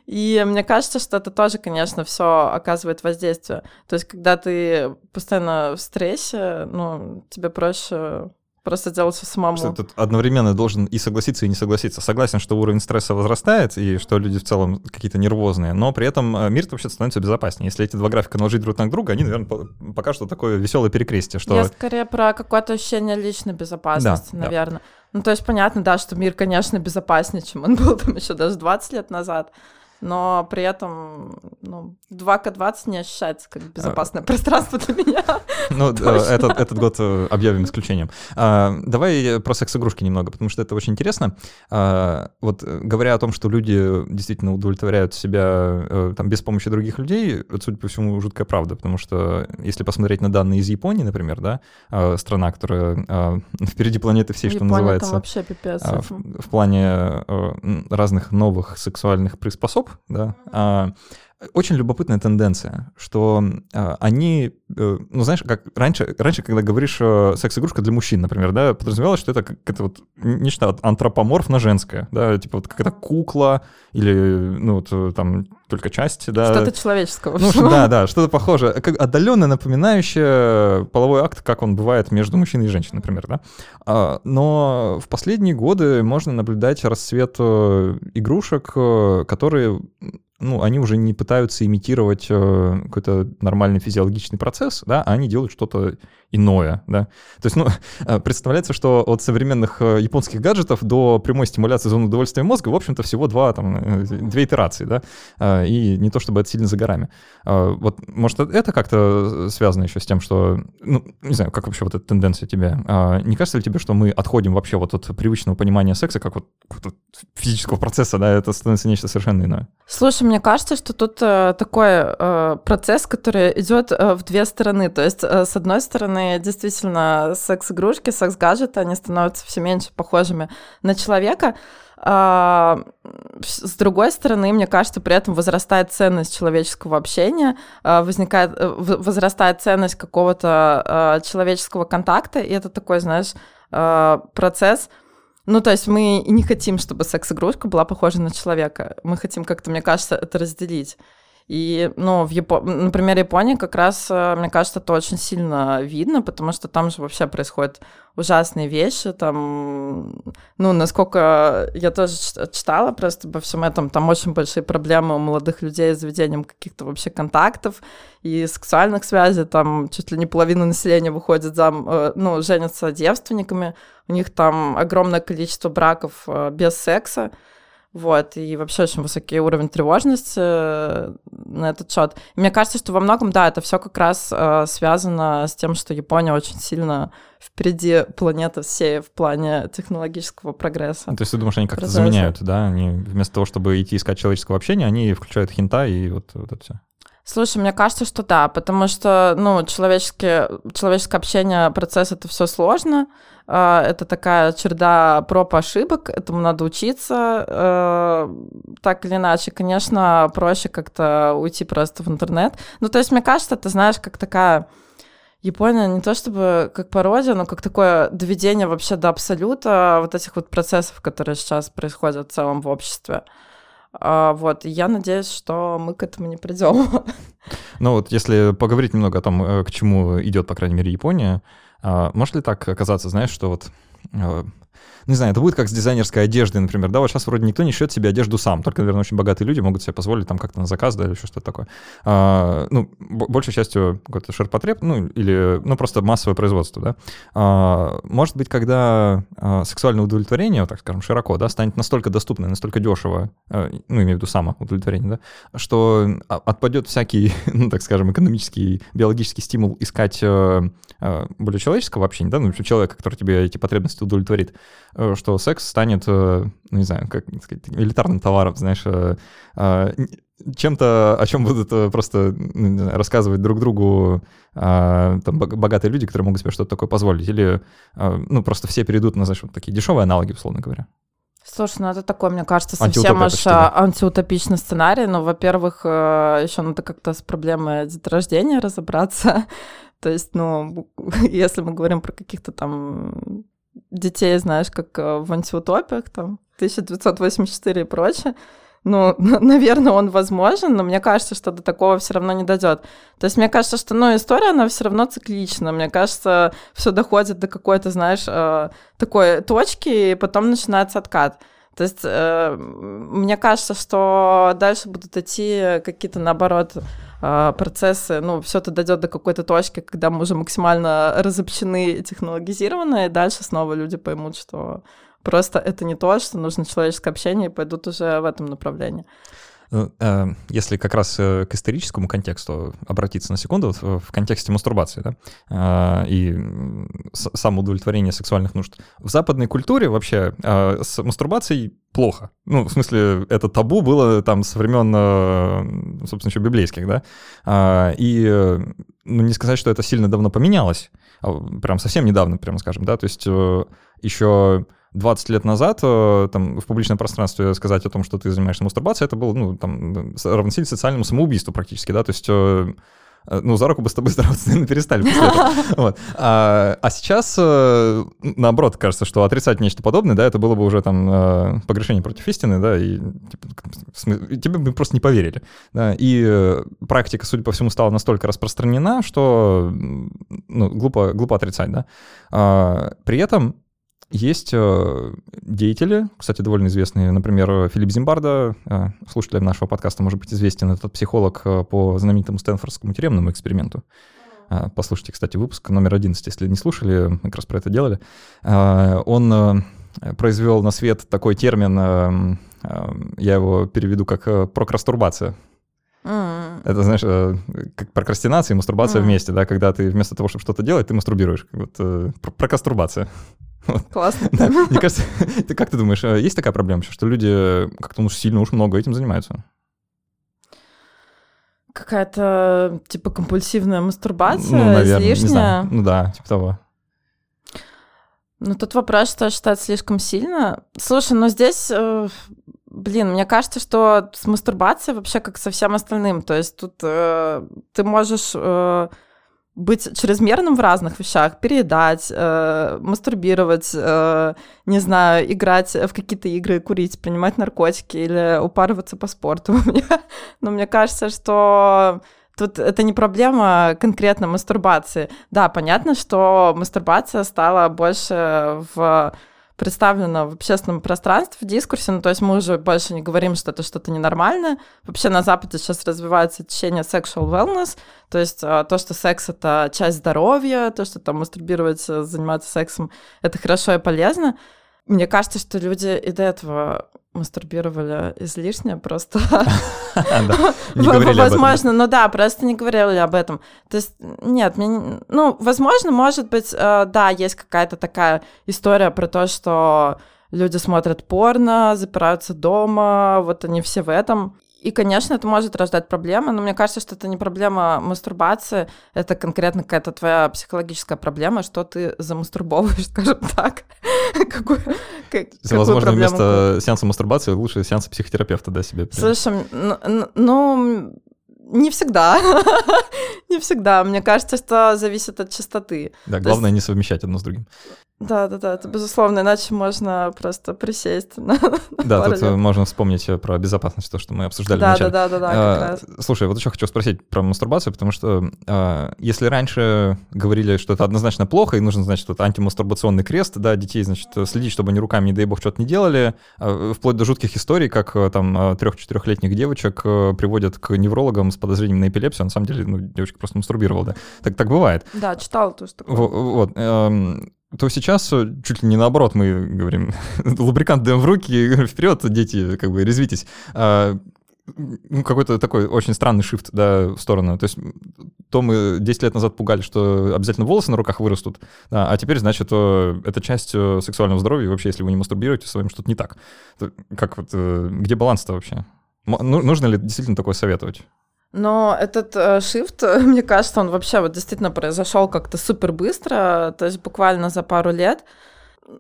И мне кажется, что это тоже, конечно, все оказывает воздействие. То есть, когда ты постоянно в стрессе, ну, тебе проще Просто делать все самому.
Что тут одновременно должен и согласиться, и не согласиться. Согласен, что уровень стресса возрастает, и что люди в целом какие-то нервозные, но при этом э, мир вообще становится безопаснее. Если эти два графика наложить друг на друга, они, наверное, пока что такое веселое перекрестие. Что...
Я скорее про какое-то ощущение личной безопасности, да, наверное. Да. Ну, то есть понятно, да, что мир, конечно, безопаснее, чем он был там еще даже 20 лет назад. Но при этом ну, 2К20 не ощущается как безопасное а... пространство для меня.
Ну, этот, этот год э, объявим исключением. А, давай про секс-игрушки немного, потому что это очень интересно. А, вот э, говоря о том, что люди действительно удовлетворяют себя там, без помощи других людей, это, судя по всему, жуткая правда, потому что если посмотреть на данные из Японии, например, да, а, страна, которая а, впереди планеты всей, что называется. Там
вообще пипец.
В, в плане разных новых сексуальных приспособ, да, а, очень любопытная тенденция, что э, они, э, ну знаешь, как раньше, раньше, когда говоришь э, секс-игрушка для мужчин, например, да, подразумевалось, что это какое-то вот нечто антропоморфно женское, да, типа вот какая-то кукла или, ну, вот э, там только часть, да.
Что-то человеческого.
Ну, да, да, что-то похожее, как отдаленно напоминающее половой акт, как он бывает между мужчиной и женщиной, например, да. А, но в последние годы можно наблюдать расцвет э, игрушек, э, которые ну, они уже не пытаются имитировать э, какой-то нормальный физиологичный процесс, да, а они делают что-то иное, да. То есть, ну, э, представляется, что от современных э, японских гаджетов до прямой стимуляции зоны удовольствия мозга, в общем-то, всего два, там, две итерации, да, и не то чтобы это сильно за горами. Вот, может, это как-то связано еще с тем, что, ну, не знаю, как вообще вот эта тенденция тебе? Не кажется ли тебе, что мы отходим вообще вот от привычного понимания секса как вот физического процесса, да, это становится нечто совершенно иное?
Слушай, мне кажется, что тут такой процесс, который идет в две стороны. То есть, с одной стороны, действительно, секс-игрушки, секс-гаджеты, они становятся все меньше похожими на человека. А, с другой стороны, мне кажется, при этом возрастает ценность человеческого общения, а, возникает, э, возрастает ценность какого-то а, человеческого контакта, и это такой, знаешь, процесс, ну, то есть мы не хотим, чтобы секс-игрушка была похожа на человека. Мы хотим как-то, мне кажется, это разделить. И, ну, в Япо... например, Японии как раз, э, мне кажется, это очень сильно видно, потому что там же вообще происходят ужасные вещи, там, ну, насколько я тоже читала просто обо всем этом, там очень большие проблемы у молодых людей с заведением каких-то вообще контактов и сексуальных связей, там чуть ли не половина населения выходит зам, э, ну, женятся девственниками, у них там огромное количество браков э, без секса, вот, и вообще очень высокий уровень тревожности э, на этот счет. И мне кажется, что во многом, да, это все как раз э, связано с тем, что Япония очень сильно впереди планеты всей в плане технологического прогресса.
То есть ты думаешь, они как-то заменяют, да? Они вместо того, чтобы идти искать человеческого общения, они включают хинта и вот, вот это все.
Слушай, мне кажется, что да, потому что, ну, человеческое, человеческое общение, процесс — это все сложно, а, это такая череда проб ошибок, этому надо учиться. Э, так или иначе, конечно, проще как-то уйти просто в интернет. Ну, то есть, мне кажется, ты знаешь, как такая... Япония не то чтобы как пародия, но как такое доведение вообще до абсолюта вот этих вот процессов, которые сейчас происходят в целом в обществе. А, вот, я надеюсь, что мы к этому не придем.
Ну вот, если поговорить немного о том, э, к чему идет, по крайней мере, Япония, а, может ли так оказаться, знаешь, что вот э, не знаю, это будет как с дизайнерской одеждой, например, да, вот сейчас вроде никто не шьет себе одежду сам, только, наверное, очень богатые люди могут себе позволить там как-то на заказ, да, или еще что-то такое. А, ну, большей частью какой-то ширпотреб, ну, или, ну, просто массовое производство, да. А, может быть, когда а, сексуальное удовлетворение, вот так скажем, широко, да, станет настолько доступно, настолько дешево, а, ну, имею в виду самоудовлетворение, да, что отпадет всякий, ну, так скажем, экономический, биологический стимул искать а, а, более человеческого общения, да, ну, человека, который тебе эти потребности удовлетворит, что секс станет, э, ну, не знаю, как сказать, элитарным товаром, знаешь, э, чем-то, о чем будут просто ну, знаю, рассказывать друг другу там, богатые люди, которые могут себе что-то такое позволить. Или, ну, просто все перейдут на, знаешь, вот такие дешевые аналоги, условно говоря.
Слушай, ну это такой, мне кажется, совсем аж да. антиутопичный сценарий. Но, ну, во-первых, еще надо как-то с проблемой деторождения разобраться. То есть, ну, если мы говорим про каких-то там детей, знаешь, как э, в антиутопиях, там, 1984 и прочее. Ну, наверное, он возможен, но мне кажется, что до такого все равно не дойдет. То есть мне кажется, что, ну, история, она все равно циклична. Мне кажется, все доходит до какой-то, знаешь, э, такой точки, и потом начинается откат. То есть э, мне кажется, что дальше будут идти какие-то, наоборот, процессы, ну, все это дойдет до какой-то точки, когда мы уже максимально разобщены и технологизированы, и дальше снова люди поймут, что просто это не то, что нужно человеческое общение, и пойдут уже в этом направлении.
Э, если как раз к историческому контексту обратиться на секунду, в контексте мастурбации, да, и самоудовлетворения сексуальных нужд. В западной культуре вообще с мастурбацией плохо. Ну, в смысле, это табу было там со времен, собственно, еще библейских, да, и ну, не сказать, что это сильно давно поменялось, а прям совсем недавно, прямо скажем, да, то есть еще 20 лет назад э, там, в публичном пространстве сказать о том, что ты занимаешься мастурбацией, это было ну, там, равносильно социальному самоубийству практически, да, то есть э, э, ну, за руку бы с тобой здороваться, наверное, перестали после этого. Вот. А, а сейчас, наоборот, кажется, что отрицать нечто подобное, да, это было бы уже там погрешение против истины, да, и типа, тебе бы просто не поверили. Да, и практика, судя по всему, стала настолько распространена, что ну, глупо, глупо отрицать, да. А, при этом есть э, деятели, кстати, довольно известные, например, Филипп Зимбарда, э, слушателям нашего подкаста может быть известен, этот психолог э, по знаменитому Стэнфордскому тюремному эксперименту. Послушайте, кстати, выпуск номер 11, если не слушали, мы как раз про это делали. Он произвел на свет такой термин, я его переведу как прокрастурбация. Mm. Это, знаешь, как прокрастинация и мастурбация mm. вместе, да, когда ты вместо того, чтобы что-то делать, ты мастурбируешь. Вот,
Классно.
Да. Мне кажется, ты как ты думаешь, э, есть такая проблема что люди как-то уж сильно, уж много этим занимаются?
Какая-то, типа, компульсивная мастурбация, ну, наверное, излишняя?
Ну да, типа того.
Ну, тут вопрос, что считать слишком сильно. Слушай, ну здесь, э, блин, мне кажется, что с мастурбацией вообще как со всем остальным. То есть тут э, ты можешь... Э, быть чрезмерным в разных вещах, переедать, э, мастурбировать, э, не знаю, играть в какие-то игры, курить, принимать наркотики или упарываться по спорту. Но мне кажется, что тут это не проблема конкретно мастурбации. Да, понятно, что мастурбация стала больше в представлено в общественном пространстве, в дискурсе, ну, то есть мы уже больше не говорим, что это что-то ненормальное. Вообще на Западе сейчас развивается течение sexual wellness, то есть а, то, что секс — это часть здоровья, то, что там мастурбировать, заниматься сексом — это хорошо и полезно. Мне кажется, что люди и до этого мастурбировали излишне, просто... Возможно, ну да, просто не говорили об этом. То есть, нет, ну, возможно, может быть, э, да, есть какая-то такая история про то, что люди смотрят порно, запираются дома, вот они все в этом. И, конечно, это может рождать проблемы, но мне кажется, что это не проблема мастурбации, это конкретно какая-то твоя психологическая проблема, что ты замастурбовываешь, скажем так.
какую, как, Возможно, вместо сеанса мастурбации лучше сеанса психотерапевта, да, себе?
Слушай, ну, не всегда. не всегда. Мне кажется, что зависит от частоты.
Да, главное есть... не совмещать одно с другим.
Да, да, да, это безусловно, иначе можно просто присесть. На,
да, тут лет. можно вспомнить э, про безопасность, то, что мы обсуждали
да,
вначале.
Да, да, да, да, а, раз.
Слушай, вот еще хочу спросить про мастурбацию, потому что а, если раньше говорили, что это однозначно плохо, и нужно, значит, вот антимастурбационный крест, да, детей, значит, следить, чтобы они руками, не дай бог, что-то не делали, а, вплоть до жутких историй, как э, там трех-четырехлетних девочек э, приводят к неврологам с подозрением на эпилепсию, а на самом деле, ну, девочка просто мастурбировала, да. Так, так бывает.
Да, читал такое.
Вот, вот эм, то сейчас э, чуть ли не наоборот мы говорим, лубрикант даем в руки, вперед, дети, как бы резвитесь. А, ну, какой-то такой очень странный шифт, да, в сторону. То есть то мы 10 лет назад пугали, что обязательно волосы на руках вырастут, да, а теперь, значит, это часть э, сексуального здоровья, и вообще, если вы не мастурбируете, с вами что-то не так. Как вот, э, где баланс-то вообще? Ну, нужно ли действительно такое советовать?
Но этот э, shift, мне кажется, он вообще вот действительно произошел как-то супер быстро, то есть буквально за пару лет.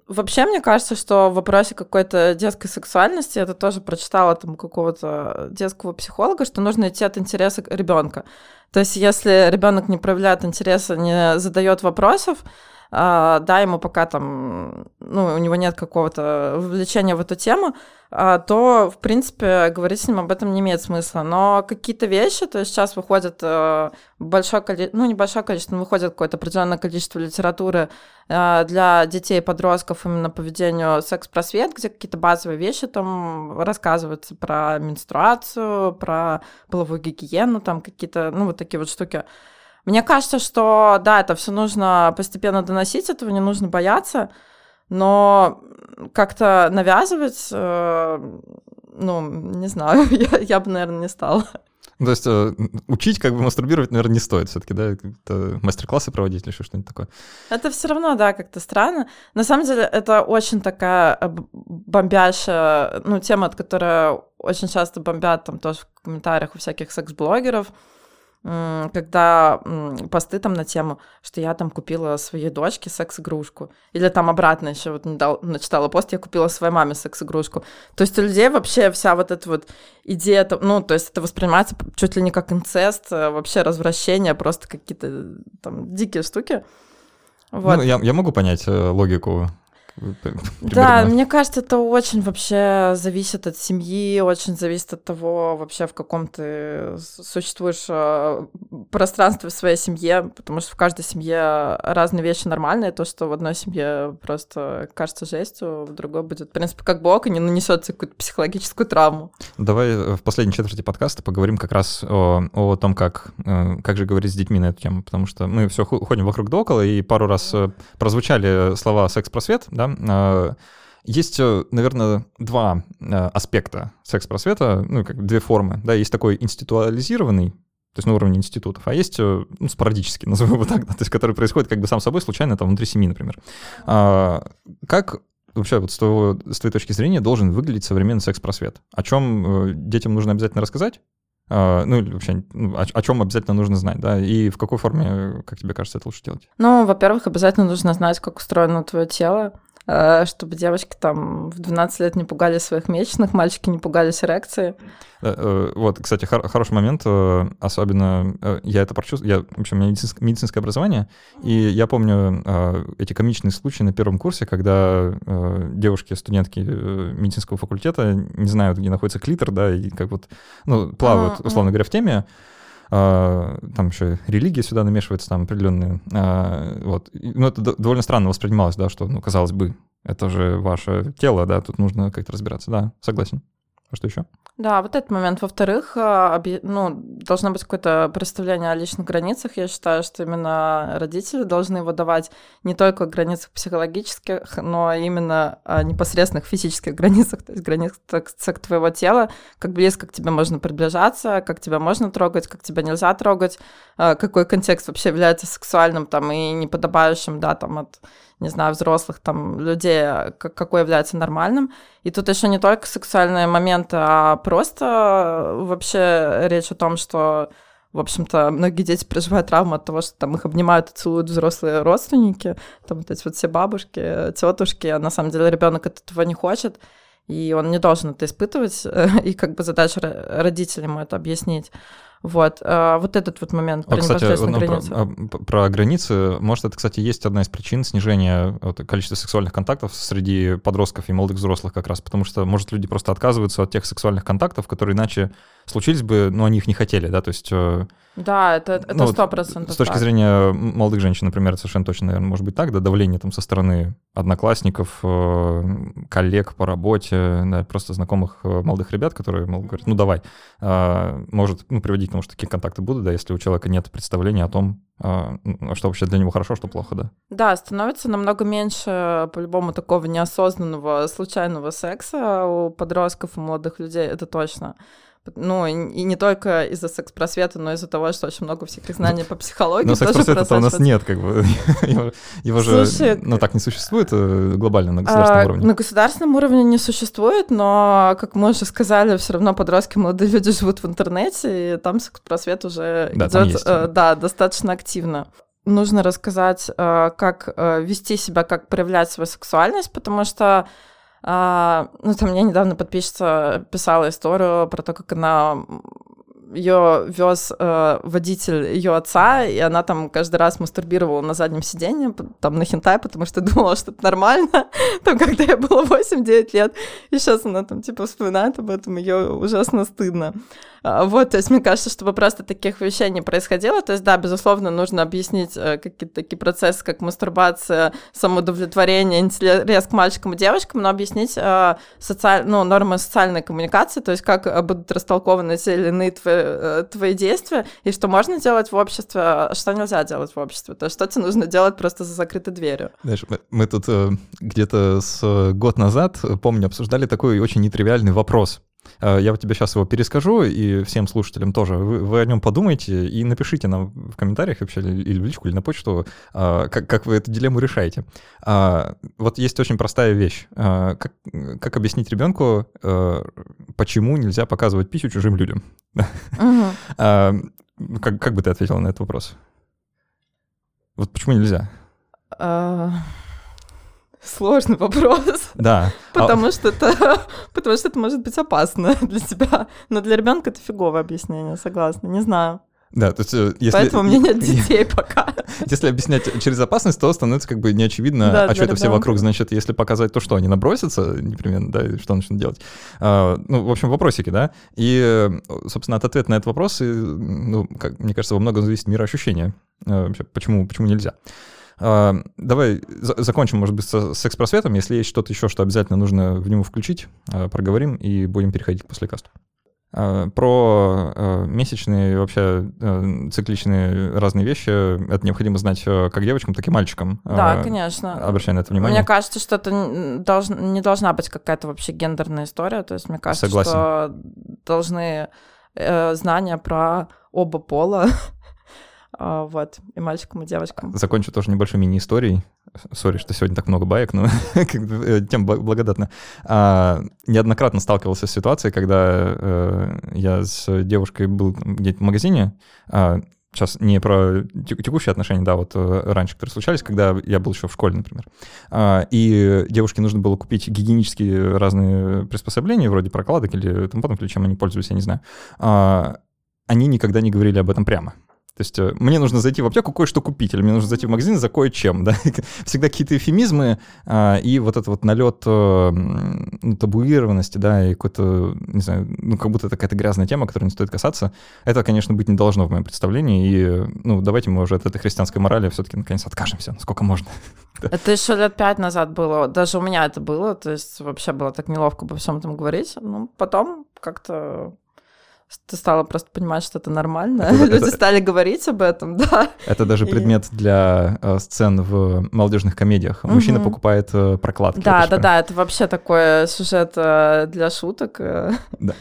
Вообще, мне кажется, что в вопросе какой-то детской сексуальности, это тоже прочитала там какого-то детского психолога, что нужно идти от интереса ребенка. То есть, если ребенок не проявляет интереса, не задает вопросов, а, да, ему пока там, ну, у него нет какого-то вовлечения в эту тему, а, то, в принципе, говорить с ним об этом не имеет смысла. Но какие-то вещи, то есть сейчас выходит э, большое количество, ну, небольшое количество, но выходит какое-то определенное количество литературы э, для детей и подростков именно по ведению секс-просвет, где какие-то базовые вещи там рассказываются про менструацию, про половую гигиену, там какие-то, ну, вот такие вот штуки. Мне кажется, что да, это все нужно постепенно доносить, этого не нужно бояться. Но как-то навязывать, э, ну, не знаю, я, я бы, наверное, не стала.
То есть э, учить, как бы мастурбировать, наверное, не стоит все-таки, да, это мастер-классы проводить или что-нибудь такое.
Это все равно, да, как-то странно. На самом деле, это очень такая бомбящая, ну, тема, от которой очень часто бомбят там тоже в комментариях у всяких секс-блогеров когда посты там на тему, что я там купила своей дочке секс-игрушку. Или там обратно еще вот начитала пост, я купила своей маме секс-игрушку. То есть у людей вообще вся вот эта вот идея, ну, то есть это воспринимается чуть ли не как инцест, э, вообще развращение, просто какие-то там дикие штуки.
Вот. Ну, я, я могу понять э, логику
да, мне кажется, это очень вообще зависит от семьи, очень зависит от того, вообще в каком ты существуешь э, пространстве в своей семье, потому что в каждой семье разные вещи нормальные. То, что в одной семье просто кажется жестью, в другой будет, в принципе, как бог, и не нанесет какую-то психологическую травму.
Давай э, в последней четверти подкаста поговорим как раз о, о том, как, э, как же говорить с детьми на эту тему, потому что мы все ходим вокруг да около, и пару раз прозвучали слова «секс-просвет», да, да, а, есть, э, наверное, два э, аспекта секс-просвета, ну, как две формы, да, есть такой институализированный, то есть на уровне институтов, а есть э, ну, спорадический, назовем его так, да, то есть который происходит как бы сам собой, случайно там внутри семьи, например. А, как вообще вот с, твоего, с твоей точки зрения должен выглядеть современный секс-просвет? О чем детям нужно обязательно рассказать? А, ну, или вообще, ну, о, о чем обязательно нужно знать, да, и в какой форме, как тебе кажется, это лучше делать?
Ну, во-первых, обязательно нужно знать, как устроено твое тело, Э, чтобы девочки там в 12 лет не пугали своих месячных, мальчики не пугались эрекции.
Э, э, вот, кстати, хороший момент, особенно я это прочувствовал, я, в общем, у меня медицинское, медицинское образование, и я помню эти комичные случаи на первом курсе, когда девушки, студентки медицинского факультета не знают, где находится клитор, да, и как вот, ну, плавают, условно говоря, в теме, там еще религия сюда намешивается, там определенные, а, вот. Ну, это довольно странно воспринималось, да, что, ну, казалось бы, это же ваше тело, да, тут нужно как-то разбираться, да, согласен. А что еще?
Да, вот этот момент. Во-вторых, а, ну, должно быть какое-то представление о личных границах. Я считаю, что именно родители должны его давать не только о границах психологических, но именно о непосредственных физических границах, то есть границах твоего тела, как близко к тебе можно приближаться, как тебя можно трогать, как тебя нельзя трогать, а, какой контекст вообще является сексуальным там и неподобающим, да, там от не знаю, взрослых там людей, какой является нормальным. И тут еще не только сексуальные моменты, а просто вообще речь о том, что в общем-то, многие дети переживают травму от того, что там их обнимают и целуют взрослые родственники, там вот эти вот все бабушки, тетушки, а на самом деле ребенок этого не хочет, и он не должен это испытывать, и как бы задача родителям это объяснить. Вот, а, вот этот вот момент
про а, кстати, ну, границу. Про, а, про границы, может, это, кстати, есть одна из причин снижения вот, количества сексуальных контактов среди подростков и молодых взрослых как раз, потому что, может, люди просто отказываются от тех сексуальных контактов, которые иначе случились бы, но они их не хотели, да, то есть... Э,
да, это это ну, сто процентов.
С точки так. зрения молодых женщин, например, совершенно точно, наверное, может быть так, да, давление там со стороны одноклассников, э, коллег по работе, да, просто знакомых э, молодых ребят, которые, мол, говорят, ну давай, может, ну, приводить к тому, что такие контакты будут, да, если у человека нет представления о том, что вообще для него хорошо, что плохо, да.
Да, становится намного меньше, по-любому, такого неосознанного, случайного секса у подростков и молодых людей, это точно. Ну, и не только из-за секс-просвета, но из-за того, что очень много всяких знаний по психологии. Но
секс-просвета у нас нет, как бы. его, же, ну, так не существует э, глобально на государственном а, уровне.
На государственном уровне не существует, но, как мы уже сказали, все равно подростки, молодые люди живут в интернете, и там секс-просвет уже идет. Э, да, достаточно активно нужно рассказать, э, как вести себя, как проявлять свою сексуальность, потому что а, ну, там мне недавно подписчица писала историю про то, как она ее вез э, водитель ее отца, и она там каждый раз мастурбировала на заднем сиденье, там на хентай, потому что думала, что это нормально, там, когда ей было 8-9 лет, и сейчас она там, типа, вспоминает об этом, ее ужасно стыдно. А, вот, то есть мне кажется, чтобы просто таких вещей не происходило, то есть, да, безусловно, нужно объяснить э, какие-то такие процессы, как мастурбация, самоудовлетворение, интерес к мальчикам и девочкам, но объяснить э, социаль... ну, нормы социальной коммуникации, то есть как будут растолкованы те или иные твои э, твои действия, и что можно делать в обществе, а что нельзя делать в обществе. То есть что тебе нужно делать просто за закрытой дверью.
Знаешь, мы, мы тут э, где-то с э, год назад, помню, обсуждали такой очень нетривиальный вопрос. Э, я вот тебе сейчас его перескажу, и всем слушателям тоже. Вы, вы о нем подумайте и напишите нам в комментариях вообще, или в личку, или на почту, э, как, как вы эту дилемму решаете. А, вот есть очень простая вещь. А, как, как объяснить ребенку, почему нельзя показывать писю чужим людям? А, как, как бы ты ответила на этот вопрос? Вот почему нельзя?
Сложный вопрос.
Да.
Потому а... что это, потому что это может быть опасно для тебя. Но для ребенка это фиговое объяснение, согласна. Не знаю.
Да, то есть э, если...
Поэтому у меня нет детей пока.
Если объяснять через опасность, то становится как бы не очевидно, да, а что это все вокруг. Значит, если показать то, что они набросятся непременно, да, и что начнут делать. А, ну, в общем, вопросики, да. И, собственно, от ответа на этот вопрос, и, ну, как, мне кажется, во многом зависит мироощущение. А, вообще, почему, почему нельзя. А, давай закончим, может быть, с секс-просветом. Если есть что-то еще, что обязательно нужно в него включить, а, проговорим и будем переходить к послекасту. А, про месячные вообще цикличные разные вещи это необходимо знать как девочкам, так и мальчикам.
Да, конечно.
Обращай на это внимание.
Мне кажется, что это долж... не должна быть какая-то вообще гендерная история. То есть мне кажется, Согласен. что должны э, знания про оба пола вот, и мальчикам, и девочкам.
Закончу тоже небольшой мини-историей. Сори, что сегодня так много баек, но э, тем благодатно. А, неоднократно сталкивался с ситуацией, когда э, я с девушкой был где-то в магазине, а, сейчас не про текущие отношения, да, вот э, раньше, которые случались, когда я был еще в школе, например. А, и девушке нужно было купить гигиенические разные приспособления, вроде прокладок или тому подобное, чем они пользуются, я не знаю. А, они никогда не говорили об этом прямо. То есть э, мне нужно зайти в аптеку кое-что купить, или мне нужно зайти в магазин за кое-чем, да. Всегда какие-то эфемизмы а, и вот этот вот налет а, ну, табуированности, да, и какой-то, не знаю, ну как будто это какая-то грязная тема, которой не стоит касаться. Это, конечно, быть не должно в моем представлении, и, ну, давайте мы уже от этой христианской морали все-таки наконец откажемся, насколько можно.
Это еще лет пять назад было, даже у меня это было, то есть вообще было так неловко обо всем этом говорить, ну, потом как-то ты стала просто понимать, что это нормально. Это, Люди это, стали говорить об этом, да.
Это даже предмет и... для э, сцен в молодежных комедиях. Угу. Мужчина покупает э, прокладки.
Да, да, да, это вообще такой сюжет э, для шуток. Э,
да.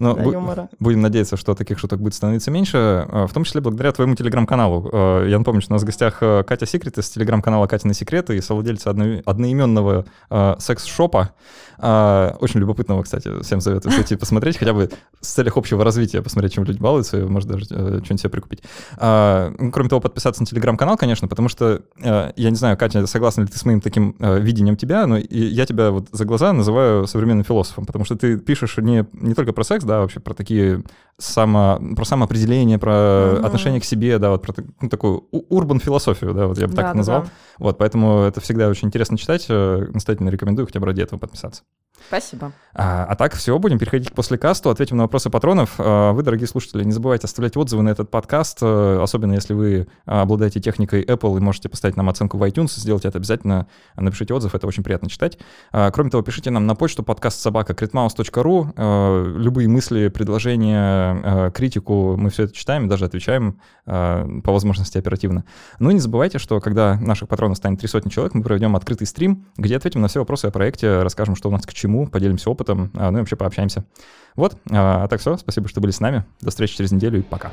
Но для бу- юмора. будем надеяться, что таких шуток будет становиться меньше, э, в том числе благодаря твоему телеграм-каналу. Э, я напомню, что у нас в гостях э, Катя Секрет из телеграм-канала Катя на секреты и совладельца одно- одноименного э, секс-шопа. Э, очень любопытного, кстати, всем советую зайти посмотреть, хотя бы с целях общего развития посмотреть, чем люди балуются, может даже э, что-нибудь себе прикупить. А, ну, кроме того, подписаться на телеграм-канал, конечно, потому что, э, я не знаю, Катя, согласна ли ты с моим таким э, видением тебя, но и я тебя вот за глаза называю современным философом, потому что ты пишешь не, не только про секс, да, вообще про такие само, про самоопределение, про mm-hmm. отношение к себе, да, вот про ну, такую урбан философию, да, вот я бы так да, назвал. Да. Вот, поэтому это всегда очень интересно читать, э, настоятельно рекомендую хотя бы ради этого подписаться.
Спасибо.
А, а так, все, будем переходить к послекасту, ответим на вопросы патронов. А, вы, дорогие слушатели, не забывайте оставлять отзывы на этот подкаст, э, особенно если вы обладаете техникой Apple и можете поставить нам оценку в iTunes, сделайте это обязательно, напишите отзыв, это очень приятно читать. А, кроме того, пишите нам на почту подкаст собака э, любые мысли, предложения, э, критику, мы все это читаем, даже отвечаем по возможности оперативно. Ну и не забывайте, что когда наших патронов станет три сотни человек, мы проведем открытый стрим, где ответим на все вопросы о проекте, расскажем, что у нас к чему, чему, поделимся опытом, а, ну и вообще пообщаемся. Вот, а, а так все, спасибо, что были с нами. До встречи через неделю и пока.